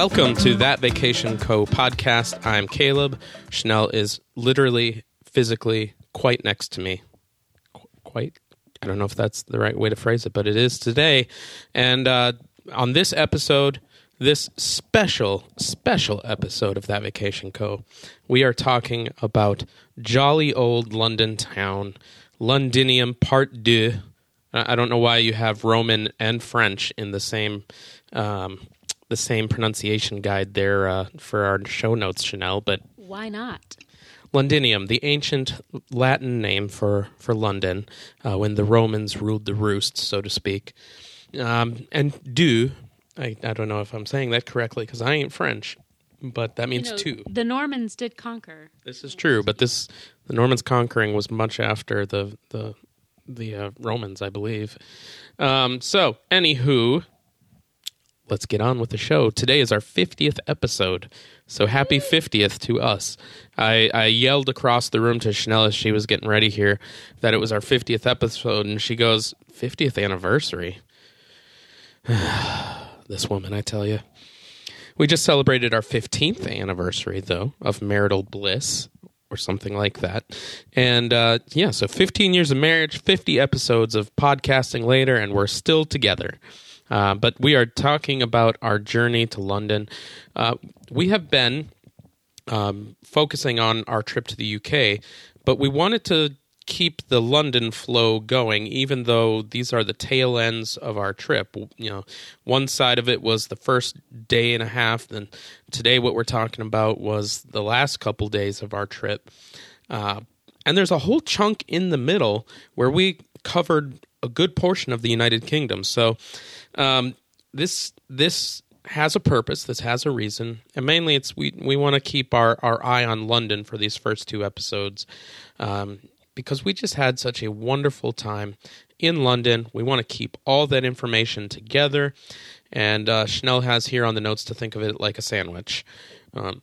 Welcome to That Vacation Co podcast. I'm Caleb. Chanel is literally, physically quite next to me. Qu- Quite? I don't know if that's the right way to phrase it, but it is today. And uh, on this episode, this special, special episode of That Vacation Co., we are talking about jolly old London town, Londinium Part 2. I I don't know why you have Roman and French in the same um, the same pronunciation guide there uh, for our show notes, Chanel. But Why not? Londinium, the ancient Latin name for for London, uh, when the Romans ruled the roost, so to speak. Um, and du, I, I don't know if I'm saying that correctly because I ain't French, but that means You know, two. The Normans did conquer. This is true, but this the Normans conquering was much after the the the uh, Romans, I believe. Um, so, anywho, let's get on with the show. Today is our fiftieth episode, so happy fiftieth to us. I, I yelled across the room to Chanel as she was getting ready here that it was our fiftieth episode, and she goes, 50th anniversary." this woman, I tell you. We just celebrated our 15th anniversary, though, of marital bliss or something like that. And uh, yeah, so 15 years of marriage, 50 episodes of podcasting later, and we're still together. Uh, but we are talking about our journey to London. Uh, we have been um, focusing on our trip to the UK, but we wanted to keep the London flow going, even though these are the tail ends of our trip. You know, one side of it was the first day and a half, then today what we're talking about was the last couple days of our trip. Uh, and there's a whole chunk in the middle where we covered a good portion of the United Kingdom. So um, this this has a purpose. This has a reason, and mainly it's we we want to keep our our eye on London for these first two episodes. Um, because we just had such a wonderful time in London. We want to keep all that information together. And uh, Chanel has here on the notes to think of it like a sandwich. Um,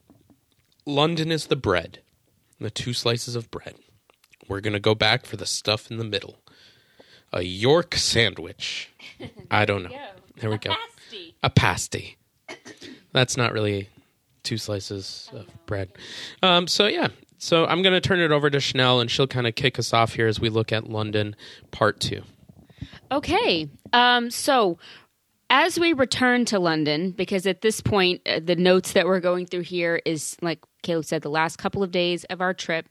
London is the bread, the two slices of bread. We're going to go back for the stuff in the middle. A York sandwich. I don't know. There we go. A pasty. That's not really two slices of bread. Um, so, yeah. So I'm going to turn it over to Chanel, and she'll kind of kick us off here as we look at London Part 2. Okay. Um, so as we return to London, because at this point, uh, the notes that we're going through here is, like Caleb said, the last couple of days of our trip,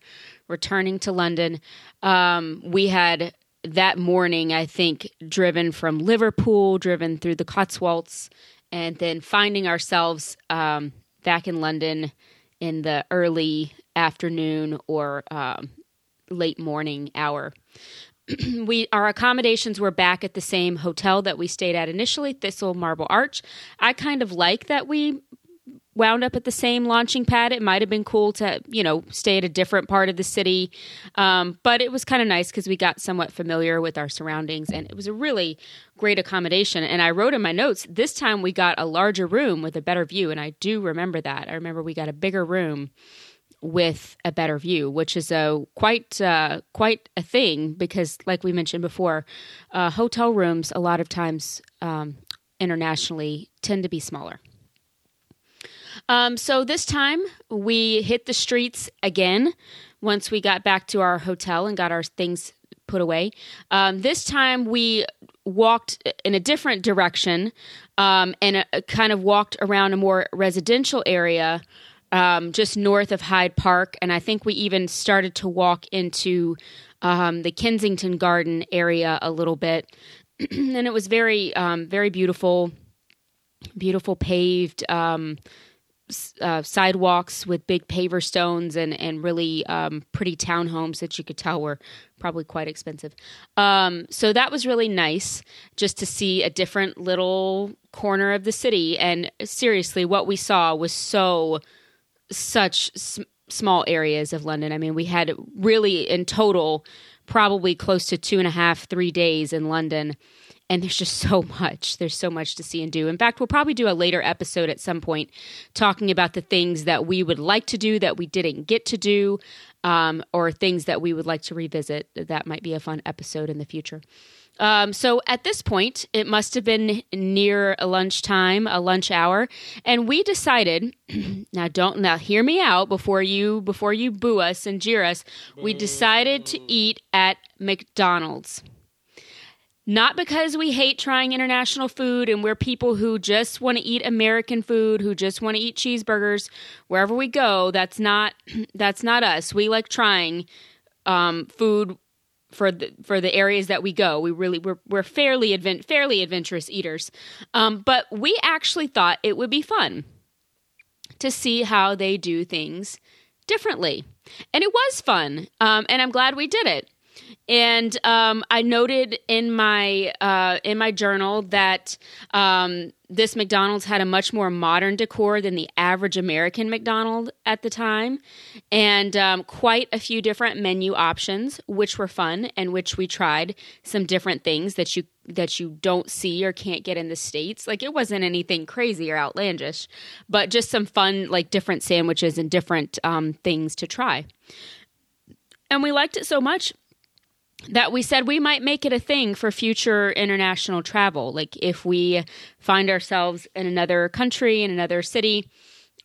returning to London. Um, we had that morning, I think, driven from Liverpool, driven through the Cotswolds, and then finding ourselves um, back in London in the early afternoon or um, late morning hour. we our accommodations were back at the same hotel that we stayed at initially, Thistle Marble Arch. I kind of like that we wound up at the same launching pad. It might have been cool to, you know, stay at a different part of the city. Um, but it was kind of nice because we got somewhat familiar with our surroundings and it was a really great accommodation. And I wrote in my notes, this time we got a larger room with a better view. And I do remember that. I remember we got a bigger room with a better view, which is a quite uh, quite a thing because, like we mentioned before, uh, hotel rooms a lot of times um, internationally tend to be smaller. Um, so this time we hit the streets again once we got back to our hotel and got our things put away. Um, this time we walked in a different direction um, and uh, kind of walked around a more residential area um, just north of Hyde Park. And I think we even started to walk into um, the Kensington Garden area a little bit. and it was very, um, very beautiful, beautiful paved um, uh, sidewalks with big paver stones and, and really um, pretty townhomes that you could tell were probably quite expensive. Um, so that was really nice just to see a different little corner of the city. And seriously, what we saw was so such s- small areas of London. I mean, we had really in total probably close to two and a half, three days in London. And there's just so much. There's so much to see and do. In fact, we'll probably do a later episode at some point talking about the things that we would like to do that we didn't get to do, um, or things that we would like to revisit. That might be a fun episode in the future. Um, so at this point, it must have been near lunchtime, a lunch hour, and we decided. now, don't now hear me out before you before you boo us and jeer us. We decided to eat at McDonald's. Not because we hate trying international food and we're people who just want to eat American food, who just want to eat cheeseburgers wherever we go. That's not that's not us. We like trying um, food for the for the areas that we go. We really we're we're fairly advent fairly adventurous eaters, um, but we actually thought it would be fun to see how they do things differently, and it was fun. Um, and I'm glad we did it. And um, I noted in my uh, in my journal that um, this McDonald's had a much more modern decor than the average American McDonald at the time, and um, quite a few different menu options, which were fun and which we tried some different things that you that you don't see or can't get in the states. Like it wasn't anything crazy or outlandish, but just some fun, like different sandwiches and different um, things to try. And we liked it so much that we said we might make it a thing for future international travel. Like if we find ourselves in another country, in another city,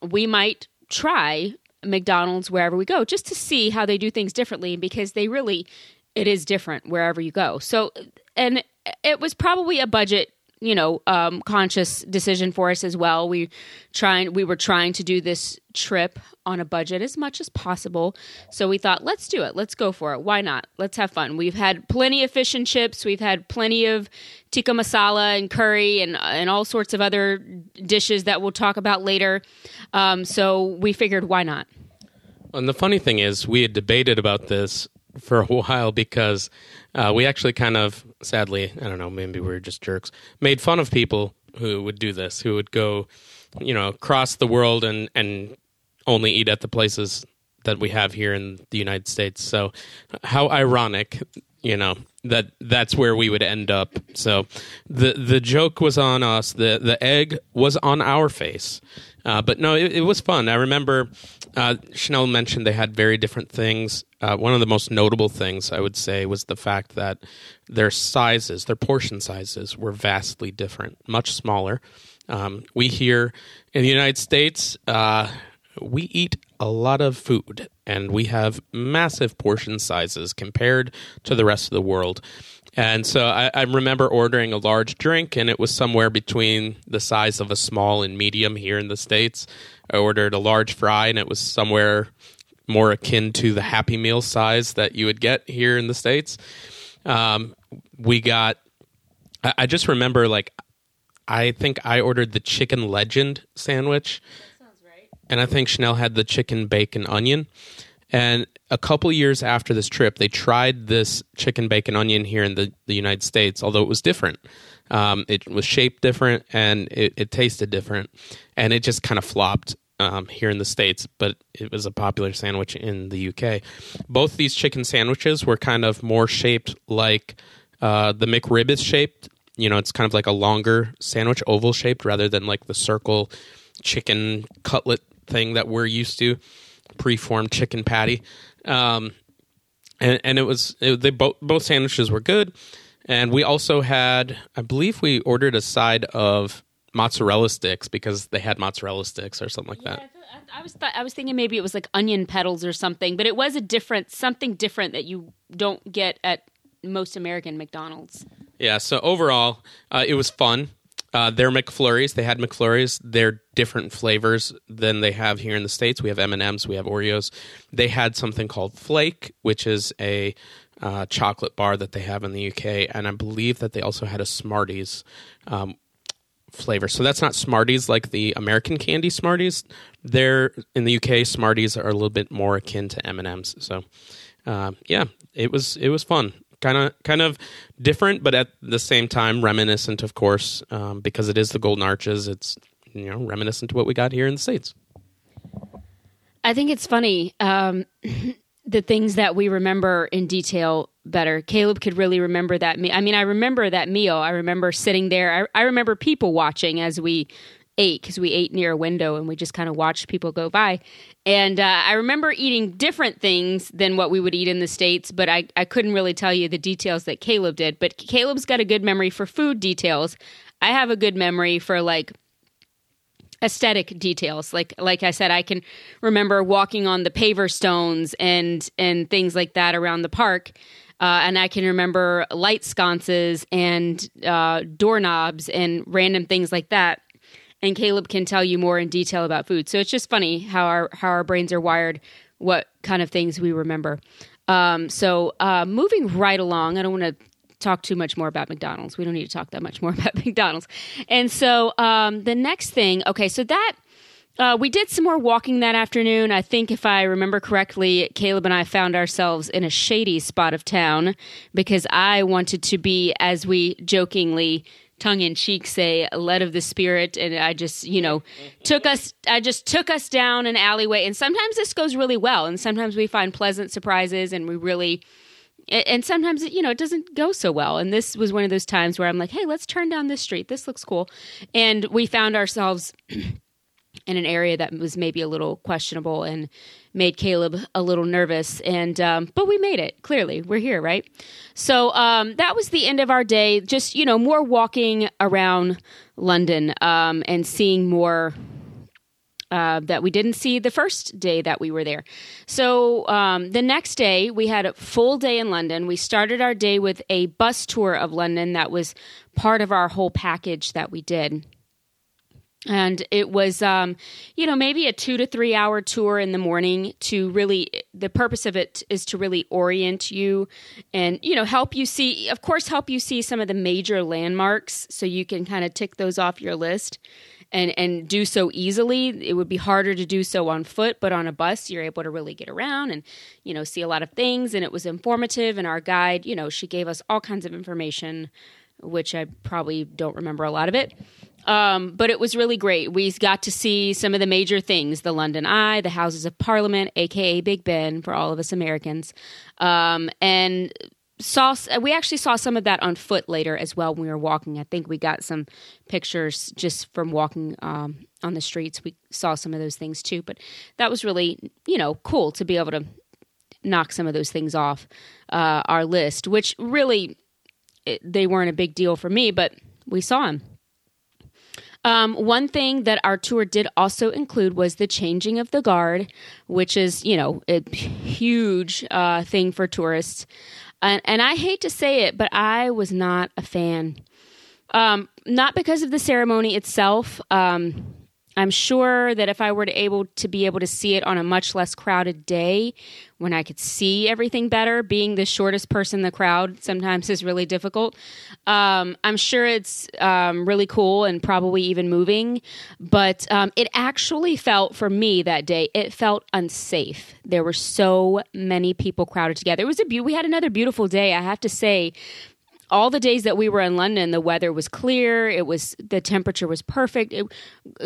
we might try McDonald's wherever we go just to see how they do things differently because they really it is different wherever you go. So and it was probably a budget you know um, conscious decision for us as well. We trying we were trying to do this trip on a budget as much as possible, so we thought let's do it. Let's go for it. Why not? Let's have fun. We've had plenty of fish and chips. We've had plenty of tikka masala and curry and and all sorts of other dishes that we'll talk about later. Um, so we figured why not. And the funny thing is, we had debated about this for a while because uh, we actually kind of, sadly, I don't know, maybe we were just jerks, made fun of people who would do this, who would go, you know, across the world and, and only eat at the places that we have here in the United States. So, how ironic, you know, that that's where we would end up. So, the the joke was on us. the The egg was on our face. Uh, but no, it, it, was fun. I remember uh, Chanel mentioned they had very different things. Uh, one of the most notable things I would say was the fact that their sizes, their portion sizes, were vastly different, much smaller. Um, we here in the United States, uh, we eat a lot of food and we have massive portion sizes compared to the rest of the world. And so I, I, remember ordering a large drink, and it was somewhere between the size of a small and medium here in the States. I ordered a large fry, and it was somewhere more akin to the Happy Meal size that you would get here in the States. Um, we got, I, I just remember, like, I think I ordered the Chicken Legend sandwich. And I think Chanel had the chicken bacon onion. And a couple years after this trip, they tried this chicken bacon onion here in the, the United States, although it was different. Um, it was shaped different and it, it tasted different. And it just kind of flopped um, here in the States, but it was a popular sandwich in the UK. Both these chicken sandwiches were kind of more shaped like uh, the McRib is shaped. You know, it's kind of like a longer sandwich, oval shaped, rather than like the circle chicken cutlet thing that we're used to preformed chicken patty. Um, and, and it was it, they both both sandwiches were good, and we also had I believe we ordered a side of mozzarella sticks because they had mozzarella sticks or something like yeah, that. I was th- I was thinking maybe it was like onion petals or something, but it was a different something different that you don't get at most American McDonald's. Yeah, so overall, uh, it was fun. Uh, they're McFlurries. They had McFlurries. They're different flavors than they have here in the states. We have M and M's. We have Oreos. They had something called Flake, which is a uh, chocolate bar that they have in the UK, and I believe that they also had a Smarties um, flavor. So that's not Smarties like the American candy Smarties. They're in the UK. Smarties are a little bit more akin to M and M's. So uh, yeah, it was it was fun kind of kind of different, but at the same time reminiscent, of course, um, because it is the Golden Arches. It's you know reminiscent to what we got here in the states. I think it's funny um, the things that we remember in detail better. Caleb could really remember that. Me- I mean, I remember that meal. I remember sitting there. I, I remember people watching as we ate because we ate near a window and we just kind of watched people go by. And uh, I remember eating different things than what we would eat in the States, but I, I couldn't really tell you the details that Caleb did. But Caleb's got a good memory for food details. I have a good memory for like aesthetic details like like i said i can remember walking on the paver stones and and things like that around the park uh, and I can remember light sconces and uh, doorknobs and random things like that. And Caleb can tell you more in detail about food. So it's just funny how our how our brains are wired, what kind of things we remember. Um, so uh, moving right along, I don't want to talk too much more about McDonald's. We don't need to talk that much more about McDonald's. And so um, the next thing, okay, so that uh, we did some more walking that afternoon. I think, if I remember correctly, Caleb and I found ourselves in a shady spot of town because I wanted to be, as we jokingly tongue in cheek say led of the spirit and i just you know took us i just took us down an alleyway. And sometimes this goes really well and sometimes we find pleasant surprises and we really and sometimes you know it doesn't go so well. And this was one of those times where i'm like hey let's turn down this street. This looks cool. And we found ourselves in an area that was maybe a little questionable and made Caleb a little nervous. And um, but we made it. Clearly, we're here, right? So um, that was the end of our day. Just you know, more walking around London um, and seeing more. Uh, that we didn't see the first day that we were there. So um, the next day, we had a full day in London. We started our day with a bus tour of London that was part of our whole package that we did and it was um, you know maybe a two to three hour tour in the morning to really the purpose of it is to really orient you and you know help you see of course help you see some of the major landmarks so you can kind of tick those off your list and and do so easily. It would be harder to do so on foot but on a bus you're able to really get around and you know see a lot of things. And it was informative and our guide you know she gave us all kinds of information which i probably don't remember a lot of it um, but it was really great. We got to see some of the major things the London Eye, the Houses of Parliament, aka Big Ben for all of us Americans. Um, and saw we actually saw some of that on foot later as well when we were walking. I think we got some pictures just from walking um, on the streets. We saw some of those things too, but that was really you know cool to be able to knock some of those things off uh, our list, which really it, they weren't a big deal for me, but we saw them. Um, one thing that our tour did also include was the changing of the guard, which is, you know, a huge uh, thing for tourists. And, and, I hate to say it, but I was not a fan. Um, not because of the ceremony itself. Um, I'm sure that if I were to able to be able to see it on a much less crowded day, when I could see everything better, being the shortest person in the crowd sometimes is really difficult. Um, I'm sure it's um, really cool and probably even moving, but um, it actually felt for me that day. It felt unsafe. There were so many people crowded together. It was a be- we had another beautiful day. I have to say all the days that we were in London, the weather was clear. It was the temperature was perfect. It,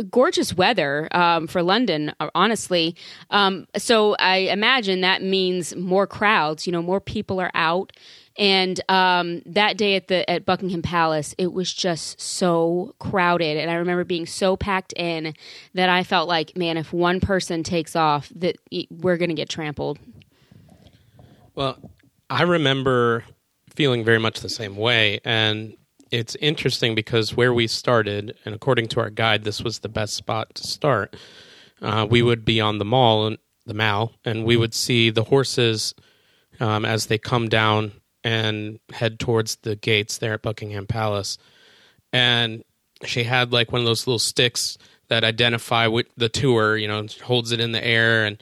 gorgeous weather um, for London, uh, honestly. Um, so I imagine that means more crowds. You know, more people are out. And um, that day at the at Buckingham Palace, it was just so crowded, and I remember being so packed in that I felt like, man, if one person takes off, that we're going to get trampled. Well, I remember feeling very much the same way. And it's interesting because where we started, and according to our guide, this was the best spot to start. Uh, we would be on the mall, the mall, and we would see the horses um, as they come down and head towards the gates there at Buckingham Palace. And she had like one of those little sticks that identify with the tour, you know, holds it in the air. And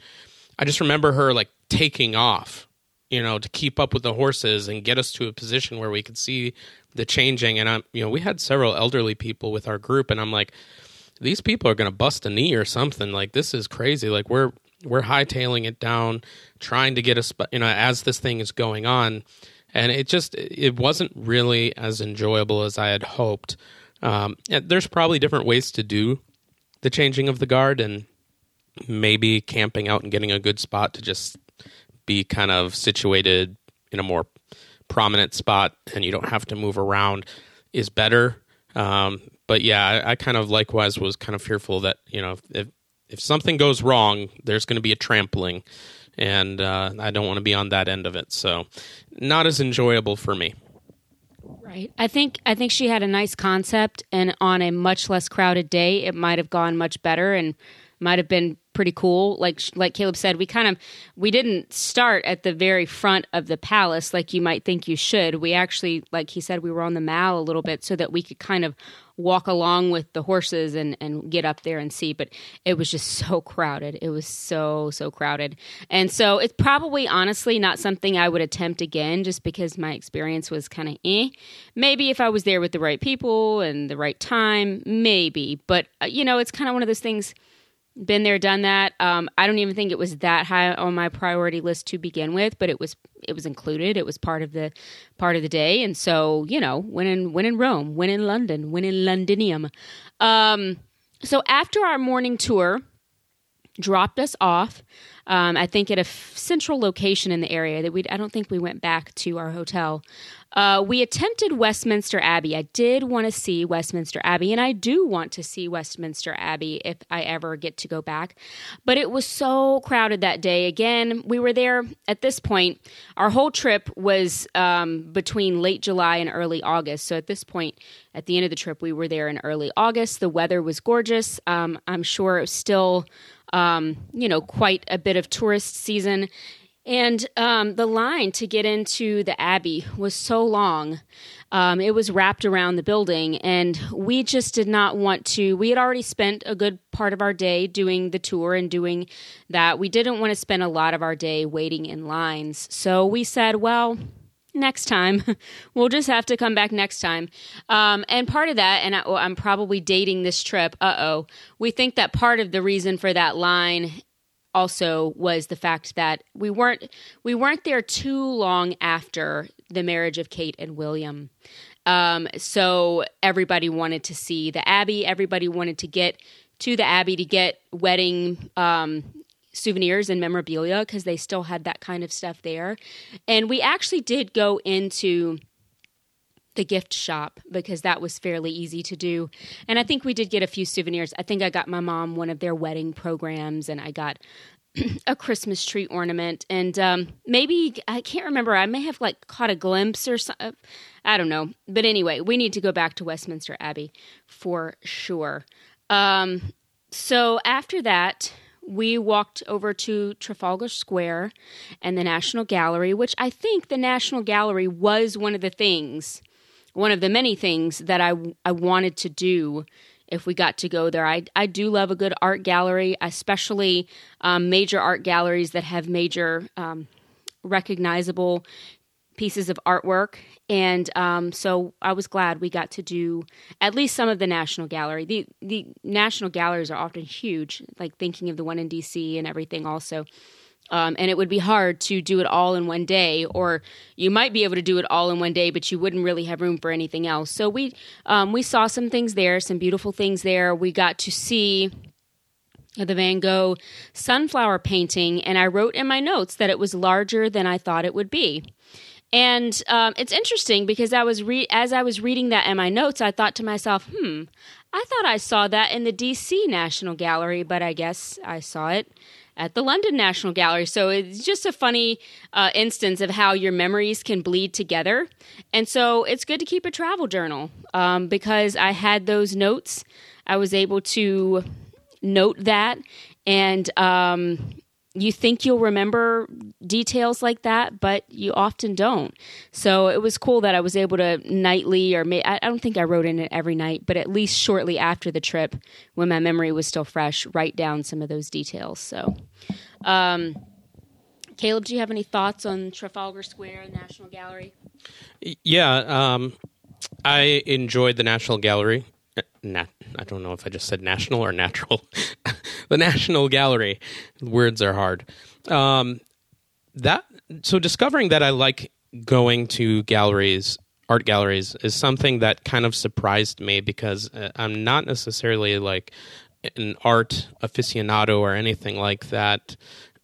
I just remember her like taking off you know, to keep up with the horses and get us to a position where we could see the changing. And I'm, you know, we had several elderly people with our group, and I'm like, these people are going to bust a knee or something. Like this is crazy. Like we're we're hightailing it down, trying to get a, spot. you know, as this thing is going on, and it just it wasn't really as enjoyable as I had hoped. Um, there's probably different ways to do the changing of the guard, and maybe camping out and getting a good spot to just be kind of situated in a more prominent spot and you don't have to move around is better. Um, but yeah, I, I kind of likewise was kind of fearful that you know if if something goes wrong, there's going to be a trampling, and uh, I don't want to be on that end of it. So, not as enjoyable for me. Right. I think I think she had a nice concept, and on a much less crowded day, it might have gone much better and might have been pretty cool. Like like Caleb said, we kind of we didn't start at the very front of the palace like you might think you should. We actually, like he said, we were on the mall a little bit so that we could kind of walk along with the horses and and get up there and see. But it was just so crowded. It was so so crowded, and so it's probably honestly not something I would attempt again, just because my experience was kind of eh. Maybe if I was there with the right people and the right time, maybe. But uh, you know, it's kind of one of those things been there done that. Um, i don't even think it was that high on my priority list to begin with but it was it was included. It was part of the part of the day. And so you know when in when in rome when in london when in londinium. Um, so after our morning tour dropped us off um, I think at a f- central location in the area that we I don't think we went back to our hotel. Uh, we attempted Westminster Abbey. I did want to see Westminster Abbey, and I do want to see Westminster Abbey if I ever get to go back. But it was so crowded that day. Again, we were there at this point. Our whole trip was um, between late July and early August. So at this point, at the end of the trip, we were there in early August. The weather was gorgeous. Um, I'm sure it was still um, you know, quite a bit of tourist season. And um, the line to get into the Abbey was so long. Um, it was wrapped around the building, and we just did not want to. We had already spent a good part of our day doing the tour and doing that. We didn't want to spend a lot of our day waiting in lines. So we said, well, next time. we'll just have to come back next time. Um, and part of that, and I, am probably dating this trip. Uh oh. We think that part of the reason for that line also was the fact that we weren't we weren't there too long after the marriage of Kate and William. Um, so everybody wanted to see the Abbey. Everybody wanted to get to the Abbey to get wedding um, souvenirs and memorabilia because they still had that kind of stuff there. And we actually did go into the gift shop because that was fairly easy to do. And I think we did get a few souvenirs. I think I got my mom one of their wedding programs and I got a Christmas tree ornament. And um, maybe, I can't remember, I may have like caught a glimpse or something. I don't know. But anyway, we need to go back to Westminster Abbey for sure. Um, so after that, we walked over to Trafalgar Square and the National Gallery, which I think the National Gallery was one of the things, one of the many things that I, I wanted to do if we got to go there. I, I do love a good art gallery, especially um, major art galleries that have major um, recognizable pieces of artwork. And um, so I was glad we got to do at least some of the National Gallery. The the National Galleries are often huge, like thinking of the one in DC and everything also. Um, and it would be hard to do it all in one day, or you might be able to do it all in one day, but you wouldn't really have room for anything else. So we um, we saw some things there, some beautiful things there. We got to see the Van Gogh sunflower painting, and I wrote in my notes that it was larger than I thought it would be. And um, it's interesting because I was re- as I was reading that in my notes, I thought to myself, "Hmm, I thought I saw that in the DC National Gallery, but I guess I saw it at the London National Gallery." So it's just a funny uh, instance of how your memories can bleed together. And so it's good to keep a travel journal um, because I had those notes. I was able to note that and um, you think you'll remember details like that, but you often don't. So it was cool that I was able to nightly, or may, I don't think I wrote in it every night, but at least shortly after the trip, when my memory was still fresh, write down some of those details. So, um, Caleb, do you have any thoughts on Trafalgar Square, and National Gallery? Yeah, um, I enjoyed the National Gallery. Nat, I don't know if I just said national or natural. the National Gallery. Words are hard. Um, that so discovering that I like going to galleries, art galleries, is something that kind of surprised me because uh, I'm not necessarily like an art aficionado or anything like that.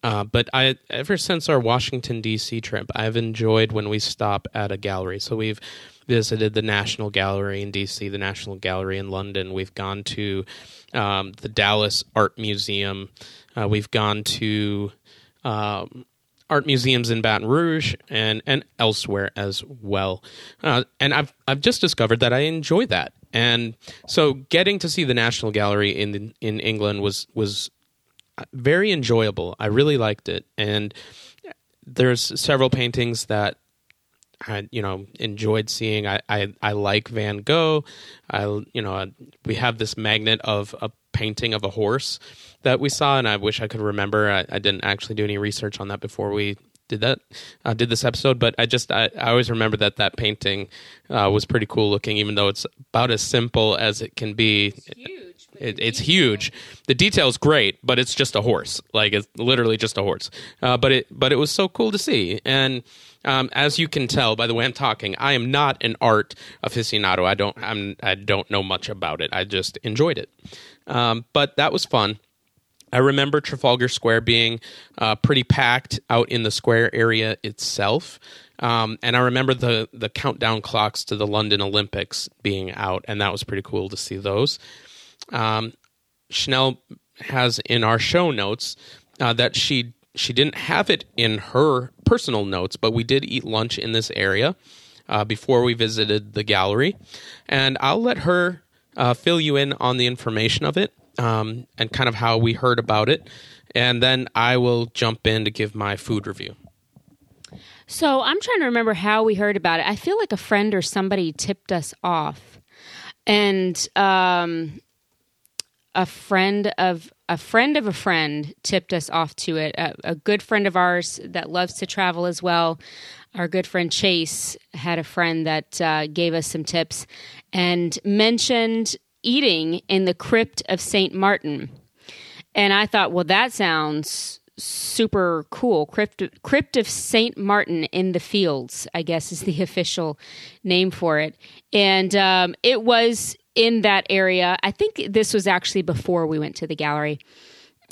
Uh, but I, ever since our Washington D.C. trip, I've enjoyed when we stop at a gallery. So we've visited the National Gallery in D.C., the National Gallery in London. We've gone to um, the Dallas Art Museum. Uh, we've gone to um, art museums in Baton Rouge and and elsewhere as well. Uh, and I've I've just discovered that I enjoy that. And so getting to see the National Gallery in in England was was very enjoyable. I really liked it. And there's several paintings that I you know enjoyed seeing. I, I I like Van Gogh. I you know we have this magnet of a painting of a horse that we saw, and I wish I could remember. I, I didn't actually do any research on that before we did that uh, did this episode but i just i, I always remember that that painting uh, was pretty cool looking even though it's about as simple as it can be it, it's huge the detail is great but it's just a horse like it's literally just a horse uh, but it but it was so cool to see and um, as you can tell by the way I'm talking, I am not an art aficionado. I don't I'm I don't know much about it. I just enjoyed it. Um, but that was fun. I remember Trafalgar Square being uh, pretty packed out in the square area itself. Um, and I remember the, the countdown clocks to the London Olympics being out, and that was pretty cool to see those. Um, Chanel has in our show notes uh, that she she didn't have it in her personal notes, but we did eat lunch in this area uh, before we visited the gallery, and I'll let her uh, fill you in on the information of it um, and kind of how we heard about it, and then I will jump in to give my food review. So I'm trying to remember how we heard about it. I feel like a friend or somebody tipped us off, and um, a friend of a friend of a friend tipped us off to it. A, a good friend of ours that loves to travel as well. Our good friend Chase had a friend that uh, gave us some tips and mentioned eating in the crypt of Saint Martin. And I thought, well, that sounds super cool. Crypt, Crypt of Saint Martin in the Fields, I guess is the official name for it. And um, it was in that area. I think this was actually before we went to the gallery.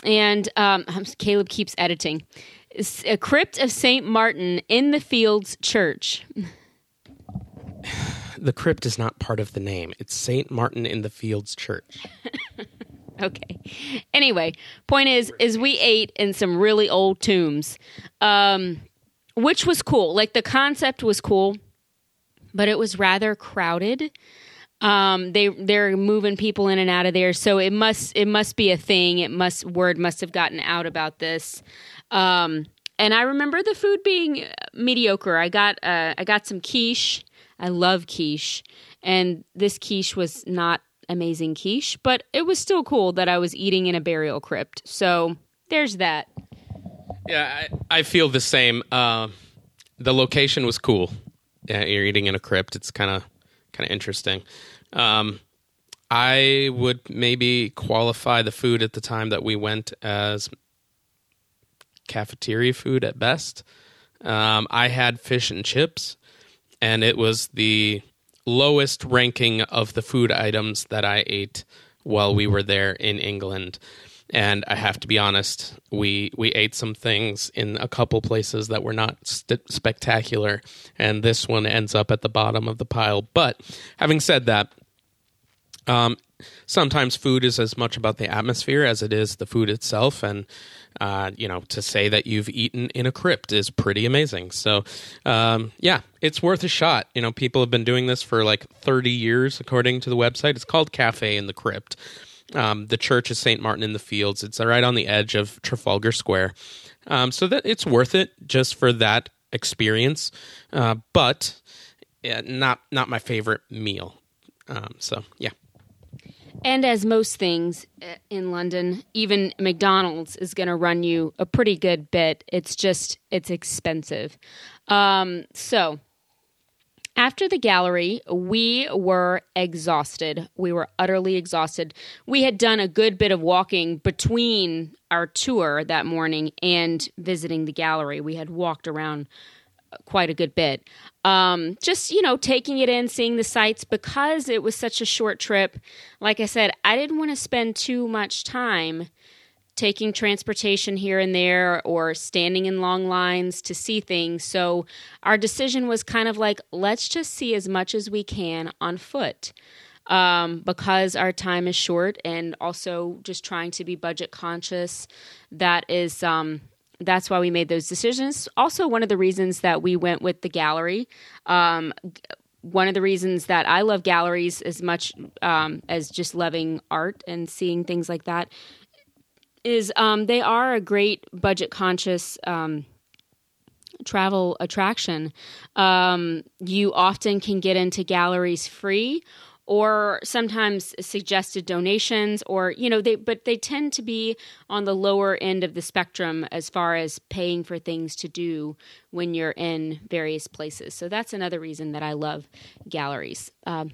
And um, Caleb keeps editing. It's a Crypt of Saint Martin in the Fields Church. The crypt is not part of the name. It's Saint Martin in the Fields Church. Okay. Anyway, point is, is we ate in some really old tombs, um, which was cool. Like the concept was cool, but it was rather crowded. Um, they they're moving people in and out of there, so it must it must be a thing. It must word must have gotten out about this. Um, and I remember the food being mediocre. I got uh, I got some quiche. I love quiche, and this quiche was not amazing quiche, but it was still cool that I was eating in a burial crypt. So there's that. Yeah, I, I feel the same. Uh, the location was cool. Yeah, you're eating in a crypt. It's kind of kind of interesting. Um, I would maybe qualify the food at the time that we went as cafeteria food at best. Um, I had fish and chips, and it was the lowest ranking of the food items that I ate while we were there in England. And I have to be honest, we we ate some things in a couple places that were not st- spectacular, and this one ends up at the bottom of the pile. But having said that, um, sometimes food is as much about the atmosphere as it is the food itself, and uh, you know, to say that you've eaten in a crypt is pretty amazing. So, um, yeah, it's worth a shot. You know, people have been doing this for like 30 years, according to the website. It's called Cafe in the Crypt. Um, the church is St. Martin in the Fields. It's right on the edge of Trafalgar Square. Um, so that it's worth it just for that experience. Uh, but yeah, not not my favorite meal. Um, so yeah. And as most things uh, in London, even McDonald's is going to run you a pretty good bit. It's just it's expensive. Um, so after the gallery, we were exhausted. We were utterly exhausted. We had done a good bit of walking between our tour that morning and visiting the gallery. We had walked around quite a good bit. Um, just, you know, taking it in, seeing the sights because it was such a short trip. Like I said, I didn't want to spend too much time taking transportation here and there or standing in long lines to see things. So our decision was kind of like, let's just see as much as we can on foot. Um, because our time is short and also just trying to be budget conscious. That is, um, that's why we made those decisions. Also, one of the reasons that we went with the gallery. Um, one of the reasons that I love galleries as much um, as just loving art and seeing things like that is um, they are a great budget conscious um, travel attraction. Um, you often can get into galleries free or sometimes suggested donations or you know they but they tend to be on the lower end of the spectrum as far as paying for things to do when you're in various places so that's another reason that i love galleries um,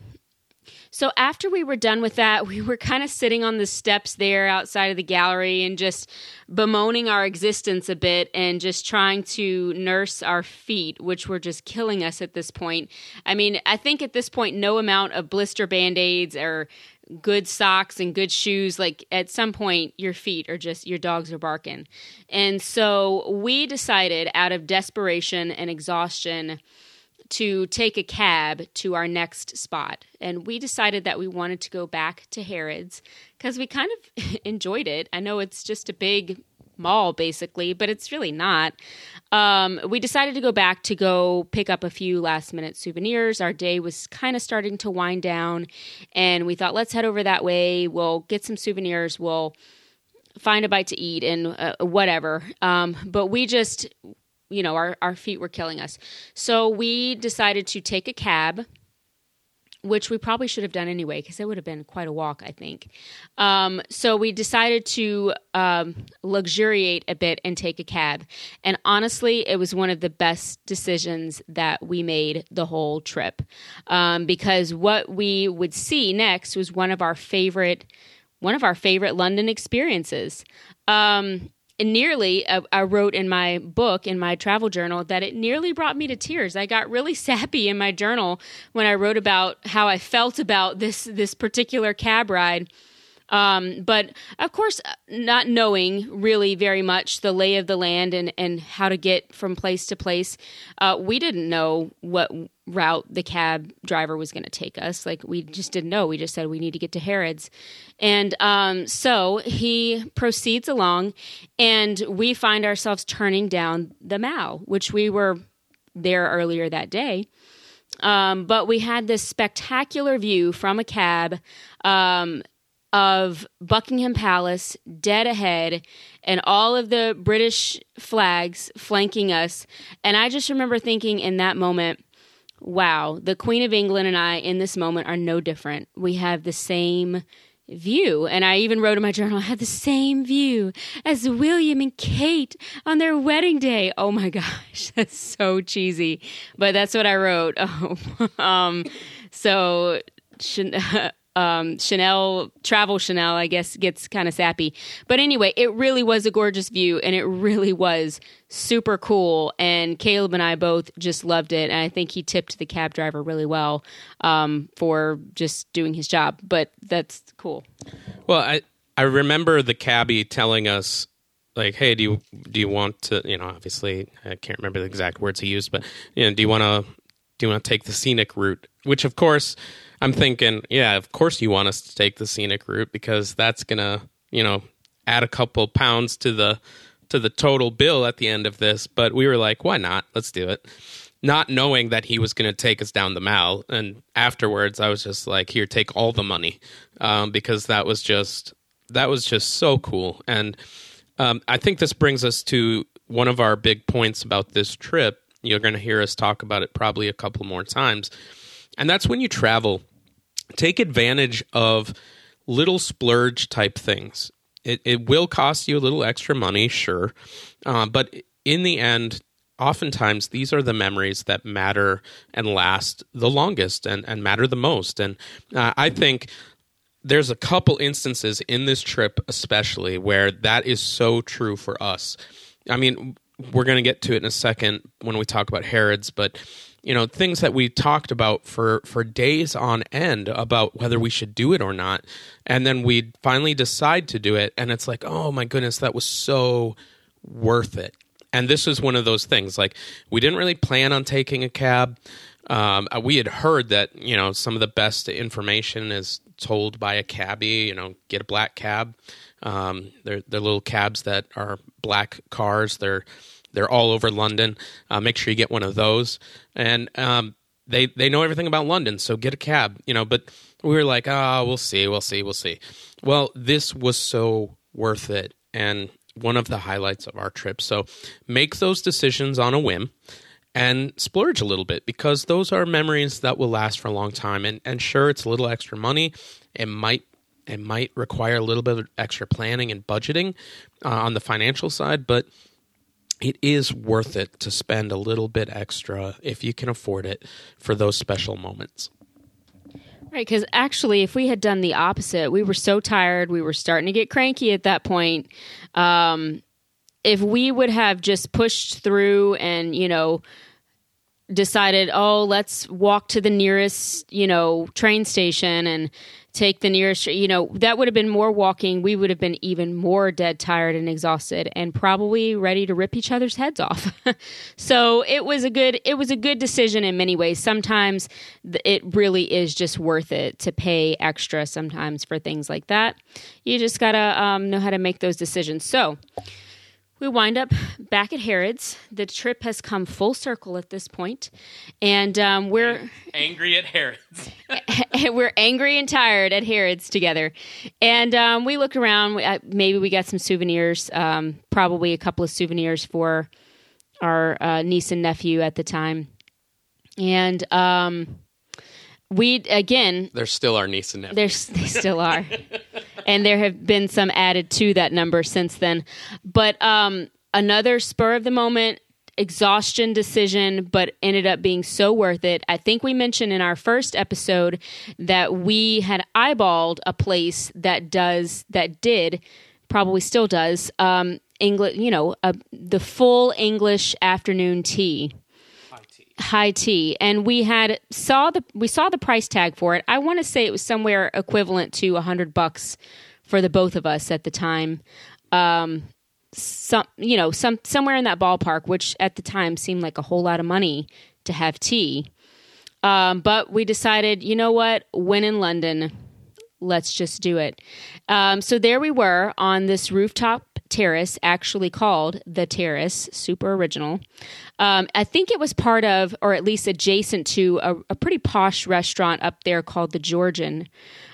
so after we were done with that, we were kind of sitting on the steps there outside of the gallery and just bemoaning our existence a bit and just trying to nurse our feet, which were just killing us at this point. I mean, I think at this point, no amount of blister band aids or good socks and good shoes like at some point your feet are just your dogs are barking and so we decided out of desperation and exhaustion to take a cab to our next spot. And we decided that we wanted to go back to Harrods because we kind of enjoyed it. I know it's just a big mall basically, but it's really not. Um, we decided to go back to go pick up a few last minute souvenirs. Our day was kind of starting to wind down, and we thought, let's head over that way. We'll get some souvenirs. We'll find a bite to eat and uh, whatever. Um, but we just you know, our, our feet were killing us. So we decided to take a cab, which we probably should have done anyway, because it would have been quite a walk, I think. Um, so we decided to um, luxuriate a bit and take a cab. And honestly, it was one of the best decisions that we made the whole trip. Um, because what we would see next was one of our favorite one of our favorite London experiences. Um, nearly uh, i wrote in my book in my travel journal that it nearly brought me to tears. I got really sappy in my journal when i wrote about how i felt about this this particular cab ride. Um, but of course, not knowing really very much the lay of the land and, and how to get from place to place, uh, we didn't know what route the cab driver was going to take us. Like, we just didn't know. We just said we need to get to Harrods. And um, so he proceeds along, and we find ourselves turning down the Mall, which we were there earlier that day. Um, but we had this spectacular view from a cab um, of Buckingham Palace dead ahead and all of the British flags flanking us. And I just remember thinking in that moment, wow, the Queen of England and I in this moment are no different. We have the same view. And I even wrote in my journal, I had the same view as William and Kate on their wedding day. Oh my gosh, that's so cheesy. But that's what I wrote. Oh, um, so um, Chanel, travel Chanel, I guess, gets kind of sappy. But anyway, it really was a gorgeous view and it really was super cool. And Caleb and I both just loved it. And I think he tipped the cab driver really well um, for just doing his job. But that's cool. Well, I, I remember the cabbie telling us, like, hey, do you do you want to? You know, obviously, I can't remember the exact words he used, but you know, do you want to do you want to take the scenic route? Which, of course, I'm thinking, yeah, of course you want us to take the scenic route because that's gonna, you know, add a couple pounds to the to the total bill at the end of this. But we were like, why not? Let's do it. Not knowing that he was going to take us down the mall, and afterwards, I was just like, "Here, take all the money," um, because that was just that was just so cool. And um, I think this brings us to one of our big points about this trip. You're going to hear us talk about it probably a couple more times and that's when you travel, take advantage of little splurge type things. It, it will cost you a little extra money, sure. Uh, but in the end, oftentimes these are the memories that matter and last the longest and, and matter the most. And uh, I think there's a couple instances in this trip, especially, where that is so true for us. I mean, we're going to get to it in a second when we talk about Harrods, but you know things that we talked about for for days on end about whether we should do it or not, and then we finally decide to do it, and it's like, oh my goodness, that was so worth it. And this is one of those things. Like we didn't really plan on taking a cab. Um, uh, we had heard that you know some of the best information is told by a cabbie. You know, get a black cab. Um, they're they're little cabs that are black cars. They're they're all over London. Uh, make sure you get one of those. And um, they they know everything about London, so get a cab. You know, but we were like, oh, we'll see, we'll see, we'll see. Well, this was so worth it, and one of the highlights of our trip. So make those decisions on a whim and splurge a little bit because those are memories that will last for a long time. And and sure, it's a little extra money. It might it might require a little bit of extra planning and budgeting uh, on the financial side, but it is worth it to spend a little bit extra if you can afford it for those special moments. Right, because actually, if we had done the opposite, we were so tired, we were starting to get cranky at that point. Um, if we would have just pushed through and, you know, decided, oh, let's walk to the nearest, you know, train station and take the nearest, you know, that would have been more walking. We would have been even more dead tired and exhausted and probably ready to rip each other's heads off. so it was a good, it was a good decision in many ways. Sometimes it really is just worth it to pay extra sometimes for things like that. You just got to um, know how to make those decisions. So, we wind up back at Harrods. The trip has come full circle at this point, and um, we're angry at Harrods. we're angry and tired at Harrods together, and um, we look around. Uh, maybe we got some souvenirs, um, probably a couple of souvenirs for our uh, niece and nephew at the time, and um, we again. They're still our niece and nephew. They're, they still are. and there have been some added to that number since then. But um, another spur of the moment exhaustion decision, but ended up being so worth it. I think we mentioned in our first episode that we had eyeballed a place that does that did probably still does um, English, you know, uh, the full English afternoon tea high tea and we had saw the we saw the price tag for it. I want to say it was somewhere equivalent to a hundred bucks for the both of us at the time. Um some you know some somewhere in that ballpark which at the time seemed like a whole lot of money to have tea um, but we decided you know what? When in london let's just do it. Um, so there we were on this rooftop terrace, actually called the Terrace, super original. Um, I think it was part of, or at least adjacent to, a, a pretty posh restaurant up there called the Georgian,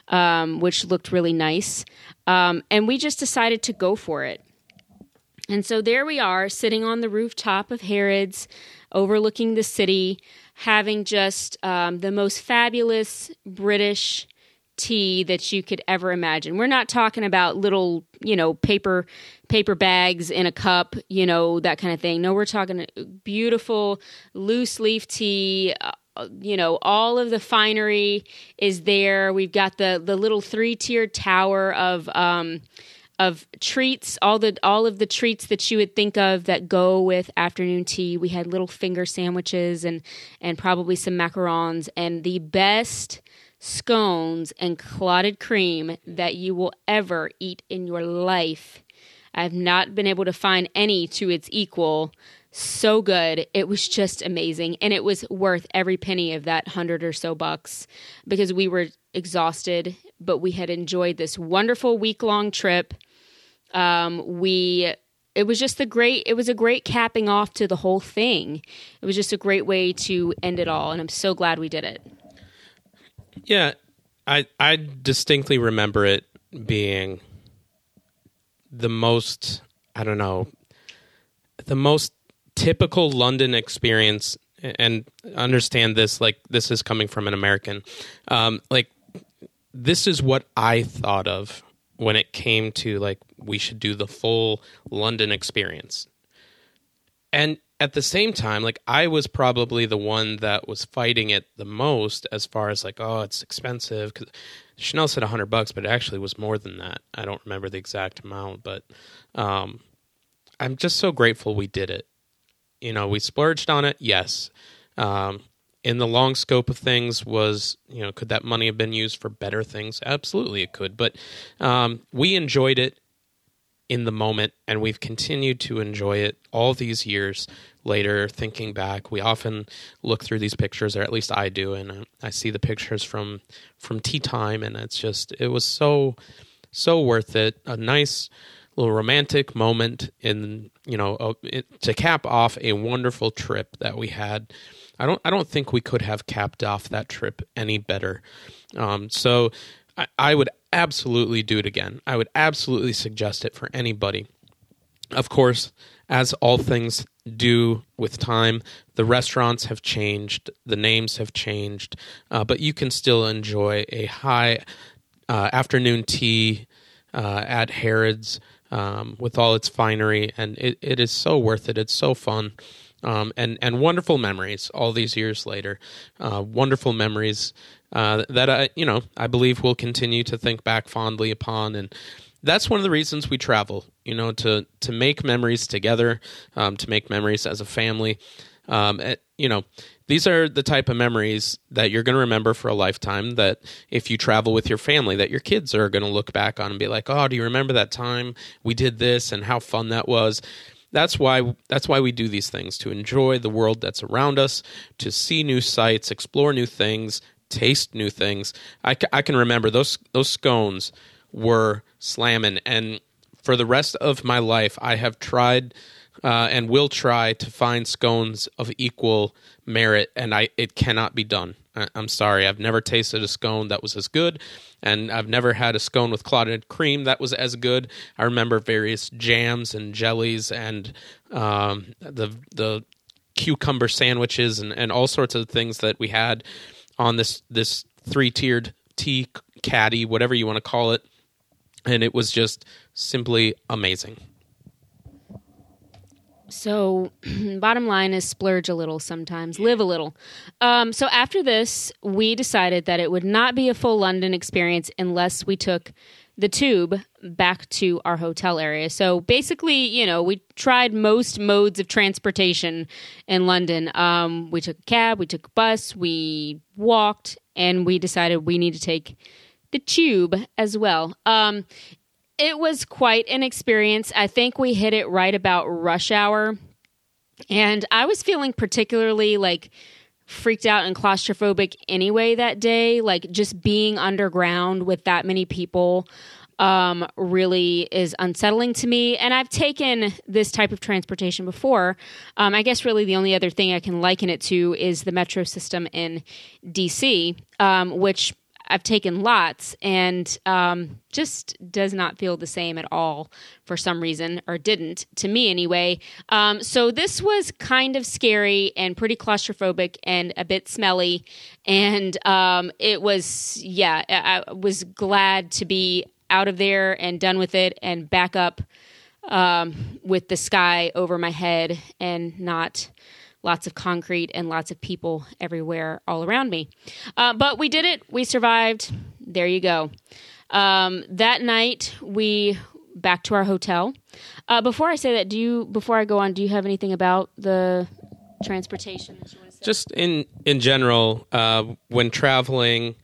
um, which looked really nice. Um, and we just decided to go for it. And so there we are, sitting on the rooftop of Harrods, overlooking the city, having just um, the most fabulous British tea that you could ever imagine. We're not talking about little, you know, paper paper bags in a cup, you know, that kind of thing. No, we're talking beautiful loose leaf tea. Uh, you know, all of the finery is there. We've got the the little three tiered tower of um, of treats, all the all of the treats that you would think of that go with afternoon tea. We had little finger sandwiches and and probably some macarons and the best scones and clotted cream that you will ever eat in your life. I've not been able to find any to its equal. So good. It was just amazing. And it was worth every penny of that hundred or so bucks because we were exhausted, but we had enjoyed this wonderful week long trip. Um, we it was just the great it was a great capping off to the whole thing it was just a great way to end it all and i'm so glad we did it yeah, I I distinctly remember it being the most I don't know the most typical London experience and understand this like this is coming from an American um, like this is what I thought of when it came to like we should do the full London experience. And at the same time, like I was probably the one that was fighting it the most as far as like, oh, it's expensive. Because Chanel said a hundred bucks, but it actually was more than that. I don't remember the exact amount, but um, I'm just so grateful we did it. you know, we splurged on it. Yes. Um, in the long scope of things, was you know, could that money have been used for better things? Absolutely, it could. But um, we enjoyed it in the moment, and we've continued to enjoy it all these years later. Thinking back, we often look through these pictures, or at least I do, and I see the pictures from from tea time, and it's just it was so so worth it. A nice little romantic moment in you know a, it, to cap off a wonderful trip that we had. I don't I don't think we could have capped off that trip any better. Um, so I, I would absolutely do it again. I would absolutely suggest it for anybody. Of course, as all things do with time, the restaurants have changed, the names have changed, uh, but you can still enjoy a high uh, afternoon tea uh, at Harrods um, with all its finery, and it, it is so worth it. It's so fun. Um, and and wonderful memories all these years later, uh, wonderful memories uh, that I you know I believe we'll continue to think back fondly upon, and that's one of the reasons we travel. You know, to to make memories together, um, to make memories as a family. Um, eh, you know, these are the type of memories that you're going to remember for a lifetime that if you travel with your family that your kids are going to look back on and be like oh do you remember that time we did this and how fun that was that's why that's why we do these things to enjoy the world that's around us to see new sights explore new things taste new things i, I can remember those those scones were slamming and for the rest of my life i have tried uh, and will try to find scones of equal merit, and I it cannot be done. I, am sorry, I've never tasted a scone that was as good, and I've never had a scone with clotted cream that was as good. I remember various jams and jellies and um, the the cucumber sandwiches and, and all sorts of things that we had on this this three tiered tea caddy, whatever you want to call it, and it was just simply amazing. So, bottom line is splurge a little sometimes, live a little. Um, so, after this, we decided that it would not be a full London experience unless we took the tube back to our hotel area. So, basically, you know, we tried most modes of transportation in London. Um, we took a cab, we took a bus, we walked, and we decided we need to take the tube as well. Um, it was quite an experience. I think we hit it right about rush hour. And I was feeling particularly like freaked out and claustrophobic anyway that day. Like just being underground with that many people um, really is unsettling to me. And I've taken this type of transportation before. Um, I guess really the only other thing I can liken it to is the metro system in DC, um, which I've taken lots and um, just does not feel the same at all for some reason, or didn't to me anyway. Um, so this was kind of scary and pretty claustrophobic and a bit smelly. And um, it was, yeah, I was glad to be out of there and done with it and back up um, with the sky over my head and not lots of concrete and lots of people everywhere all around me. Uh, but we did it. We survived. There you go. Um, that night, we back to our hotel. Uh, before I say that, do you? Before I go on, do you have anything about the transportation? Just in in general, uh, when traveling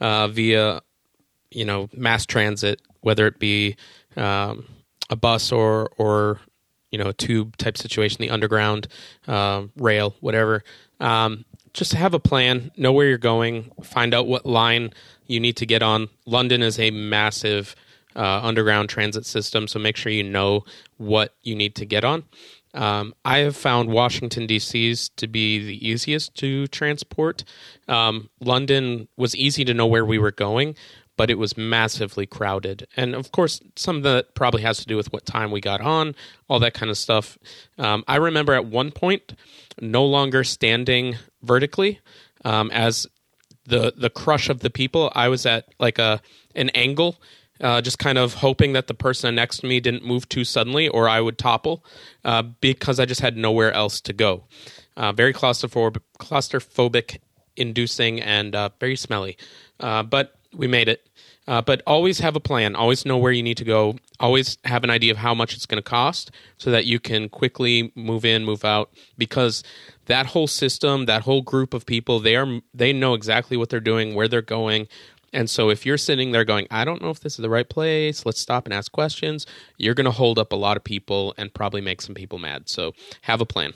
uh, via, you know, mass transit, whether it be um, a bus or or you know, tube type situation, the underground uh, rail, whatever. Um, just have a plan, know where you're going, find out what line you need to get on. London is a massive uh, underground transit system, so make sure you know what you need to get on. Um, I have found Washington D.C.'s to be the easiest to transport. Um, London was easy to know where we were going, but it was massively crowded. And of course, some of that probably has to do with what time we got on, all that kind of stuff. Um, I remember at one point no longer standing vertically um, as the the crush of the people. I was at like a an angle. Uh, just kind of hoping that the person next to me didn't move too suddenly or I would topple uh, because I just had nowhere else to go. Uh, very claustrophobic, claustrophobic inducing and uh, very smelly. Uh, but we made it. Uh, but always have a plan. Always know where you need to go. Always have an idea of how much it's going to cost so that you can quickly move in, move out. Because that whole system, that whole group of people, they are they know exactly what they're doing, where they're going. And so if you're sitting there going, I don't know if this is the right place, let's stop and ask questions, you're going to hold up a lot of people and probably make some people mad. So have a plan.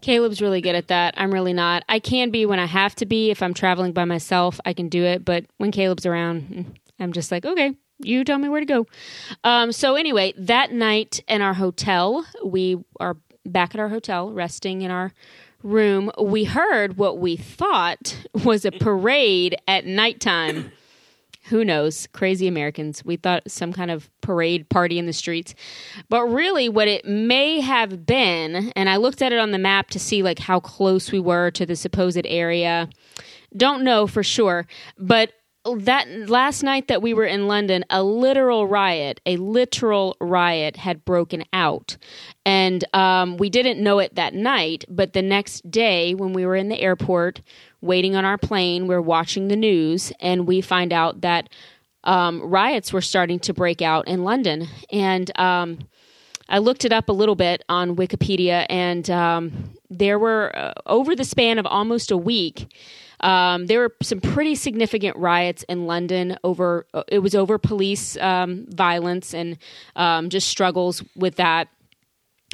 Caleb's really good at that. I'm really not. I can be when I have to be. If I'm traveling by myself, I can do it. But when Caleb's around, mm, I'm just like, okay, you tell me where to go. Um, so, anyway, that night in our hotel, we are back at our hotel, resting in our room. We heard what we thought was a parade at nighttime who knows? Crazy americans. We thought some kind of parade party in the streets. But really what it may have been and i looked at it on the map to see like how close we were to the supposed area. Don't know for sure. But that last night that we were in London, a literal riot, a literal riot had broken out. And um, we didn't know it that night, but the next day when we were in the airport waiting on our plane, we we're watching the news, and we find out that um, riots were starting to break out in London. And um, I looked it up a little bit on Wikipedia, and um, there were, uh, over the span of almost a week, um, there were some pretty significant riots in London over. Uh, it was over police um, violence and um, just struggles with that.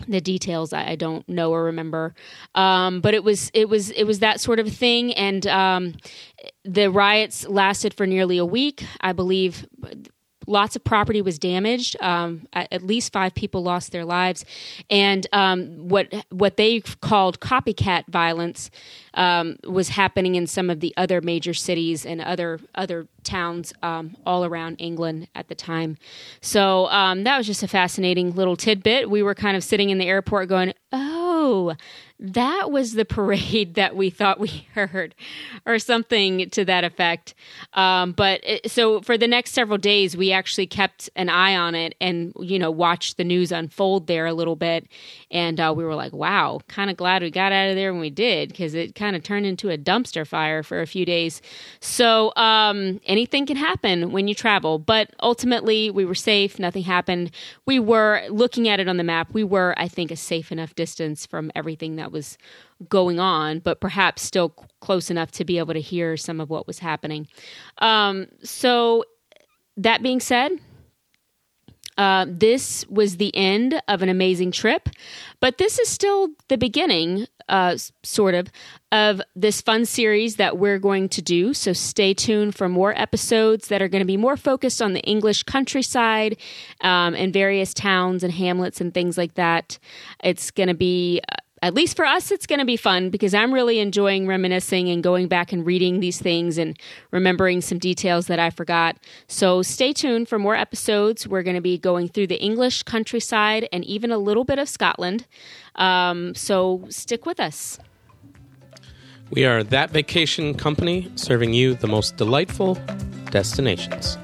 The details I, I don't know or remember, um, but it was it was it was that sort of thing, and um, the riots lasted for nearly a week. I believe lots of property was damaged. Um, at least five people lost their lives, and um, what what they called copycat violence um, was happening in some of the other major cities and other other towns um, all around England at the time. So um, that was just a fascinating little tidbit. We were kind of sitting in the airport going, "Oh, that was the parade that we thought we heard, or something to that effect. Um, but it, so for the next several days, we actually kept an eye on it and, you know, watched the news unfold there a little bit. And uh, we were like, wow, kind of glad we got out of there when we did because it kind of turned into a dumpster fire for a few days. So um, anything can happen when you travel. But ultimately, we were safe. Nothing happened. We were looking at it on the map. We were, I think, a safe enough distance from everything that was going on, but perhaps still close enough to be able to hear some of what was happening. Um, so, that being said, uh, this was the end of an amazing trip, but this is still the beginning, uh, sort of, of this fun series that we're going to do. So stay tuned for more episodes that are going to be more focused on the English countryside um, and various towns and hamlets and things like that. It's going to be uh, at least for us, it's going to be fun because I'm really enjoying reminiscing and going back and reading these things and remembering some details that I forgot. So stay tuned for more episodes. We're going to be going through the English countryside and even a little bit of Scotland. Um, so stick with us. We are That Vacation Company, serving you the most delightful destinations.